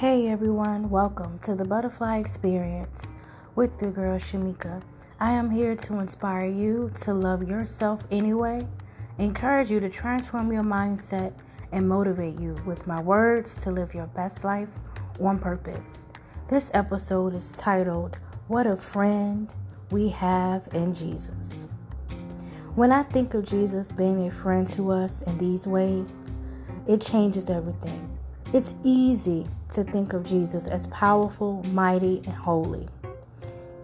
Hey everyone, welcome to the Butterfly Experience with the girl Shamika. I am here to inspire you to love yourself anyway, encourage you to transform your mindset, and motivate you with my words to live your best life on purpose. This episode is titled, What a Friend We Have in Jesus. When I think of Jesus being a friend to us in these ways, it changes everything. It's easy to think of Jesus as powerful, mighty, and holy.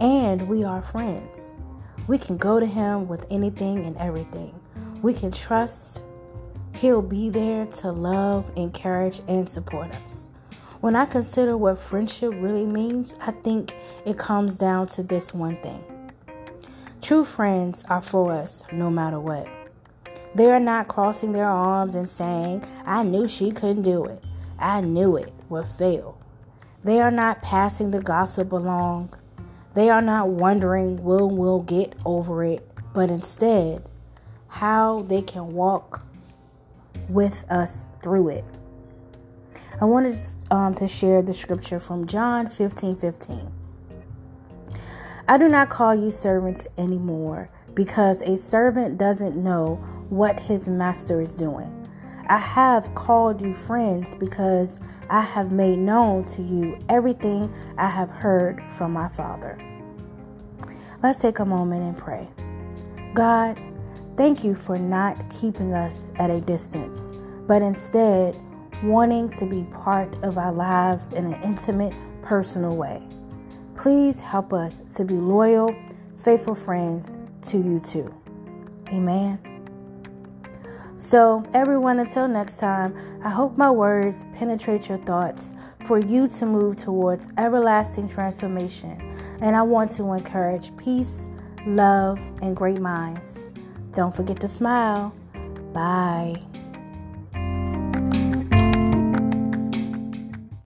And we are friends. We can go to Him with anything and everything. We can trust He'll be there to love, encourage, and support us. When I consider what friendship really means, I think it comes down to this one thing true friends are for us no matter what. They are not crossing their arms and saying, I knew she couldn't do it. I knew it would fail. They are not passing the gossip along. They are not wondering will we'll get over it, but instead how they can walk with us through it. I wanted um, to share the scripture from John 15 15. I do not call you servants anymore because a servant doesn't know what his master is doing. I have called you friends because I have made known to you everything I have heard from my Father. Let's take a moment and pray. God, thank you for not keeping us at a distance, but instead wanting to be part of our lives in an intimate, personal way. Please help us to be loyal, faithful friends to you too. Amen. So, everyone, until next time, I hope my words penetrate your thoughts for you to move towards everlasting transformation. And I want to encourage peace, love, and great minds. Don't forget to smile. Bye.